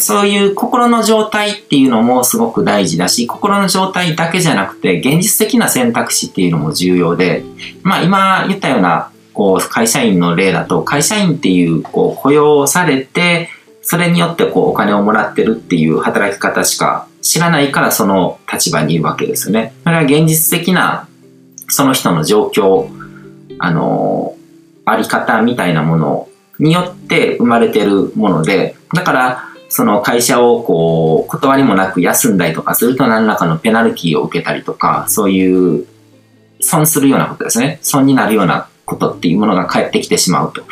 そういう心の状態っていうのもすごく大事だし、心の状態だけじゃなくて、現実的な選択肢っていうのも重要で、まあ今言ったような、こう、会社員の例だと、会社員っていう、こう、雇用されて、それによってこう、お金をもらってるっていう働き方しか知らないからその立場にいるわけですよね。それは現実的な、その人の状況、あの、あり方みたいなものによって生まれてるもので、だから、その会社をこう、断りもなく休んだりとかすると何らかのペナルティーを受けたりとか、そういう損するようなことですね。損になるようなことっていうものが返ってきてしまうと。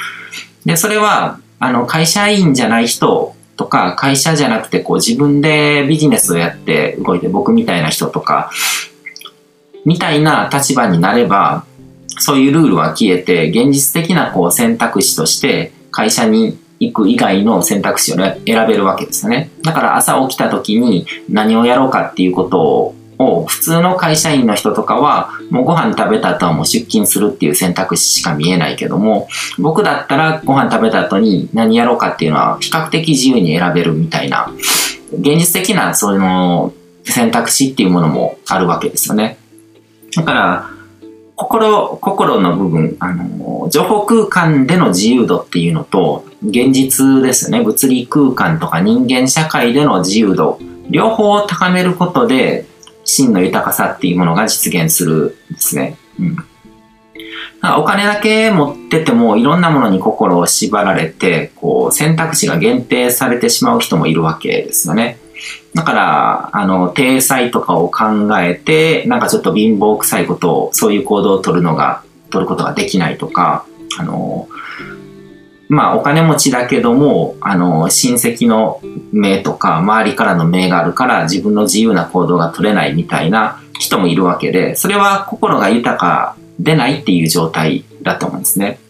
で、それは、あの、会社員じゃない人とか、会社じゃなくてこう自分でビジネスをやって動いて僕みたいな人とか、みたいな立場になれば、そういうルールは消えて、現実的なこう選択肢として会社に行く以外の選択肢を、選べるわけですよね。だから朝起きた時に何をやろうかっていうことを普通の会社員の人とかはもうご飯食べた後はもう出勤するっていう選択肢しか見えないけども僕だったらご飯食べた後に何やろうかっていうのは比較的自由に選べるみたいな現実的なその選択肢っていうものもあるわけですよね。だから心、心の部分、あの、情報空間での自由度っていうのと、現実ですね、物理空間とか人間社会での自由度、両方を高めることで、真の豊かさっていうものが実現するんですね。うん。お金だけ持っててもいろんなものに心を縛られて、こう選択肢が限定されてしまう人もいるわけですよね。だから、あの、体裁とかを考えて、なんかちょっと貧乏臭いことを、そういう行動を取るのが、取ることができないとか、あの、まあ、お金持ちだけども、あの、親戚の目とか、周りからの目があるから、自分の自由な行動が取れないみたいな人もいるわけで、それは心が豊かでないっていう状態だと思うんですね。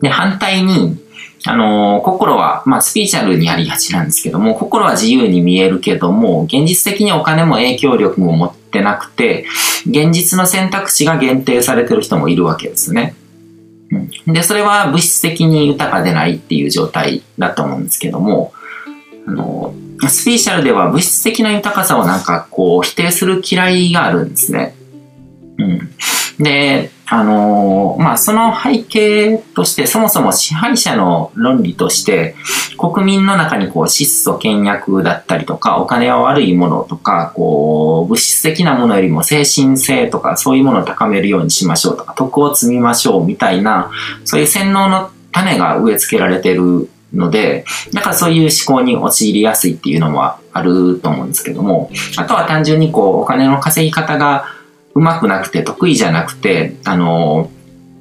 で、反対に、あの、心は、まあ、スピーチャルにありがちなんですけども、心は自由に見えるけども、現実的にお金も影響力も持ってなくて、現実の選択肢が限定されてる人もいるわけですね。うん、で、それは物質的に豊かでないっていう状態だと思うんですけども、あの、スピーチャルでは物質的な豊かさをなんかこう否定する嫌いがあるんですね。うん。で、あのー、まあ、その背景として、そもそも支配者の論理として、国民の中にこう、質素倹約だったりとか、お金は悪いものとか、こう、物質的なものよりも精神性とか、そういうものを高めるようにしましょうとか、徳を積みましょうみたいな、そういう洗脳の種が植え付けられてるので、だからそういう思考に陥りやすいっていうのもあると思うんですけども、あとは単純にこう、お金の稼ぎ方が、うまくなくて得意じゃなくて、あの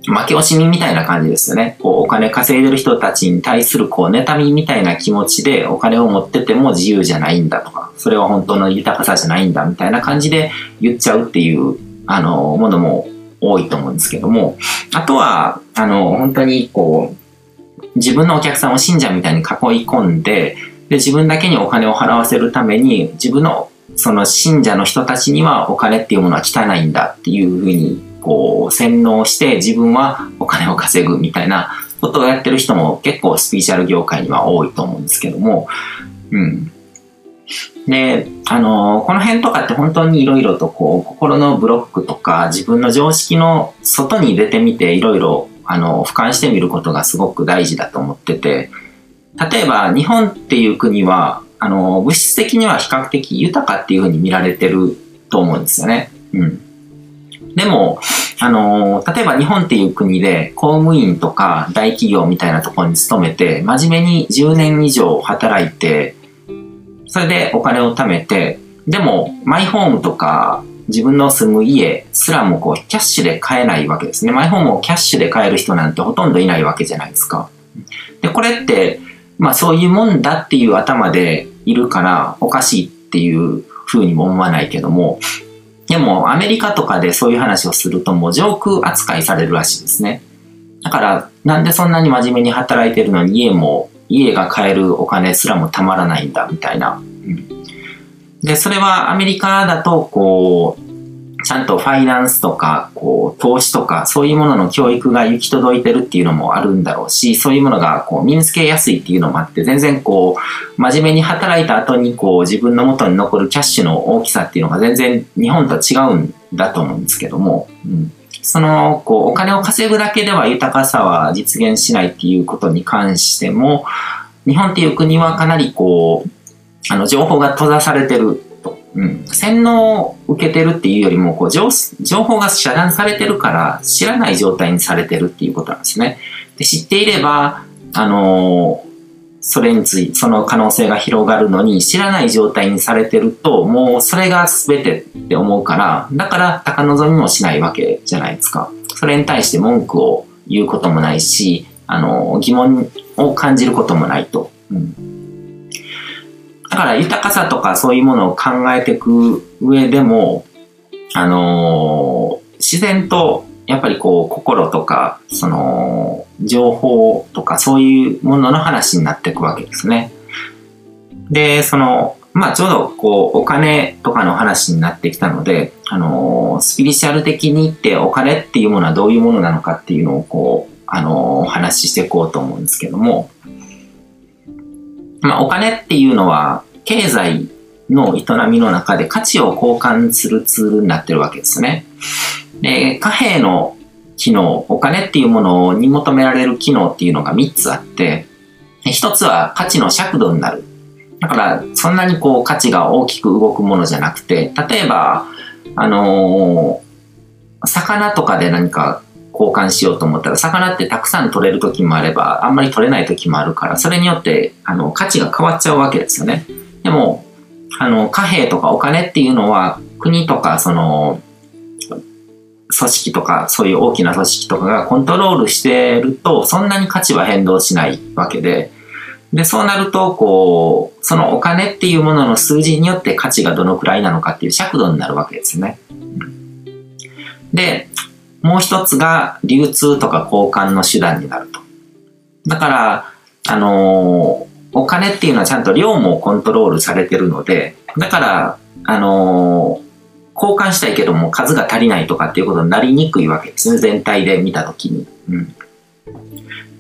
負け惜しみみたいな感じですよね。こうお金稼いでる人たちに対するこう妬みみたいな気持ちでお金を持ってても自由じゃないんだとか、それは本当の豊かさじゃないんだみたいな感じで言っちゃうっていう、あの、ものも多いと思うんですけども、あとは、あの、本当にこう、自分のお客さんを信者みたいに囲い込んで、で、自分だけにお金を払わせるために、自分のその信者の人たちにはお金っていうものは汚いんだっていうふうにこう洗脳して自分はお金を稼ぐみたいなことをやってる人も結構スピーチャル業界には多いと思うんですけども、うん。で、あの、この辺とかって本当にいろいろとこう、心のブロックとか自分の常識の外に出てみていろいろ、あの、俯瞰してみることがすごく大事だと思ってて、例えば日本っていう国は、あの、物質的には比較的豊かっていうふうに見られてると思うんですよね。うん。でも、あの、例えば日本っていう国で公務員とか大企業みたいなところに勤めて、真面目に10年以上働いて、それでお金を貯めて、でも、マイホームとか自分の住む家すらもこうキャッシュで買えないわけですね。マイホームをキャッシュで買える人なんてほとんどいないわけじゃないですか。で、これって、まあそういうもんだっていう頭でいるからおかしいっていうふうにも思わないけども、でもアメリカとかでそういう話をするともう上空扱いされるらしいですね。だからなんでそんなに真面目に働いてるのに家も、家が買えるお金すらもたまらないんだみたいな。で、それはアメリカだとこう、ちゃんとファイナンスとか、こう、投資とか、そういうものの教育が行き届いてるっていうのもあるんだろうし、そういうものが、こう、身につけやすいっていうのもあって、全然こう、真面目に働いた後に、こう、自分の元に残るキャッシュの大きさっていうのが全然日本とは違うんだと思うんですけども、うん。その、こう、お金を稼ぐだけでは豊かさは実現しないっていうことに関しても、日本っていう国はかなりこう、あの、情報が閉ざされてるうん、洗脳を受けてるっていうよりもこう情報が遮断されてるから知らない状態にされてるっていうことなんですね。で知っていれば、あのー、それについて、その可能性が広がるのに知らない状態にされてると、もうそれが全てって思うから、だから高望みもしないわけじゃないですか。それに対して文句を言うこともないし、あのー、疑問を感じることもないと。うんだから豊かさとかそういうものを考えていく上でも、あのー、自然とやっぱりこう心とか、その情報とかそういうものの話になっていくわけですね。で、その、まあちょうどこうお金とかの話になってきたので、あのー、スピリチュアル的に言ってお金っていうものはどういうものなのかっていうのをこう、あのー、お話ししていこうと思うんですけども、まあ、お金っていうのは、経済の営みの中で価値を交換するツールになってるわけですね。で、貨幣の機能、お金っていうものに求められる機能っていうのが3つあって、1つは価値の尺度になる。だから、そんなにこう価値が大きく動くものじゃなくて、例えば、あのー、魚とかで何か交換しようと思ったら、魚ってたくさん取れる時もあれば、あんまり取れない時もあるから、それによって、あの、価値が変わっちゃうわけですよね。でも、あの、貨幣とかお金っていうのは、国とか、その、組織とか、そういう大きな組織とかがコントロールしてると、そんなに価値は変動しないわけで、で、そうなると、こう、そのお金っていうものの数字によって価値がどのくらいなのかっていう尺度になるわけですね。で、もう一つが流通とか交換の手段になると。だから、あのー、お金っていうのはちゃんと量もコントロールされてるので、だから、あのー、交換したいけども数が足りないとかっていうことになりにくいわけですね。全体で見たときに。うん。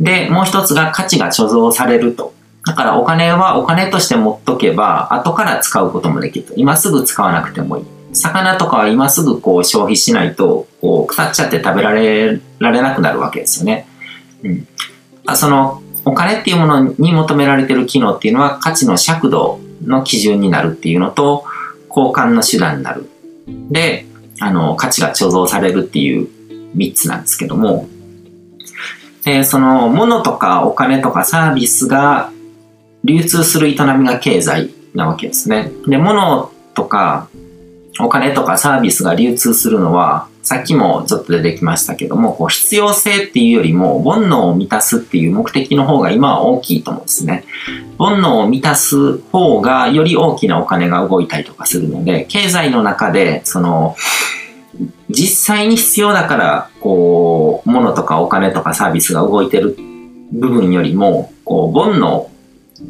で、もう一つが価値が貯蔵されると。だからお金はお金として持っとけば、後から使うこともできると。今すぐ使わなくてもいい。魚とかは今すぐこう消費しないと、こう腐っちゃって食べられられなくなるわけですよね。うん。その、お金っていうものに求められてる機能っていうのは価値の尺度の基準になるっていうのと、交換の手段になる。で、あの、価値が貯蔵されるっていう3つなんですけども、で、その、物とかお金とかサービスが流通する営みが経済なわけですね。で、物とかお金とかサービスが流通するのは、さっきもちょっと出てきましたけども、こう必要性っていうよりも、煩悩を満たすっていう目的の方が今は大きいと思うんですね。煩悩を満たす方がより大きなお金が動いたりとかするので、経済の中で、その、実際に必要だから、こう、物とかお金とかサービスが動いてる部分よりも、こう、煩悩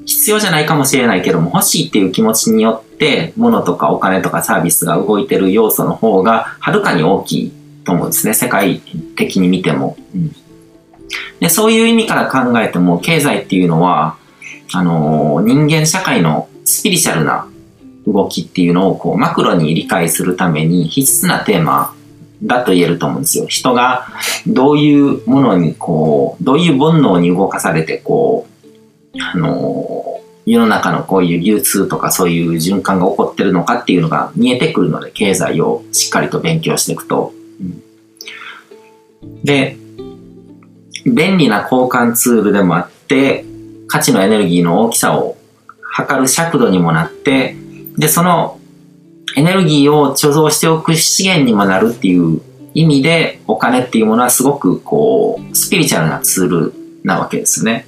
必要じゃないかもしれないけども、欲しいっていう気持ちによって、物とかお金とかサービスが動いてる要素の方が、はるかに大きいと思うんですね。世界的に見ても。うん、でそういう意味から考えても、経済っていうのは、あのー、人間社会のスピリチュアルな動きっていうのをこうマクロに理解するために必須なテーマだと言えると思うんですよ。人がどういうものにこう、どういう煩悩に動かされてこう、あの、世の中のこういう流通とかそういう循環が起こってるのかっていうのが見えてくるので、経済をしっかりと勉強していくと。うん、で、便利な交換ツールでもあって、価値のエネルギーの大きさを測る尺度にもなって、で、そのエネルギーを貯蔵しておく資源にもなるっていう意味で、お金っていうものはすごくこう、スピリチュアルなツールなわけですね。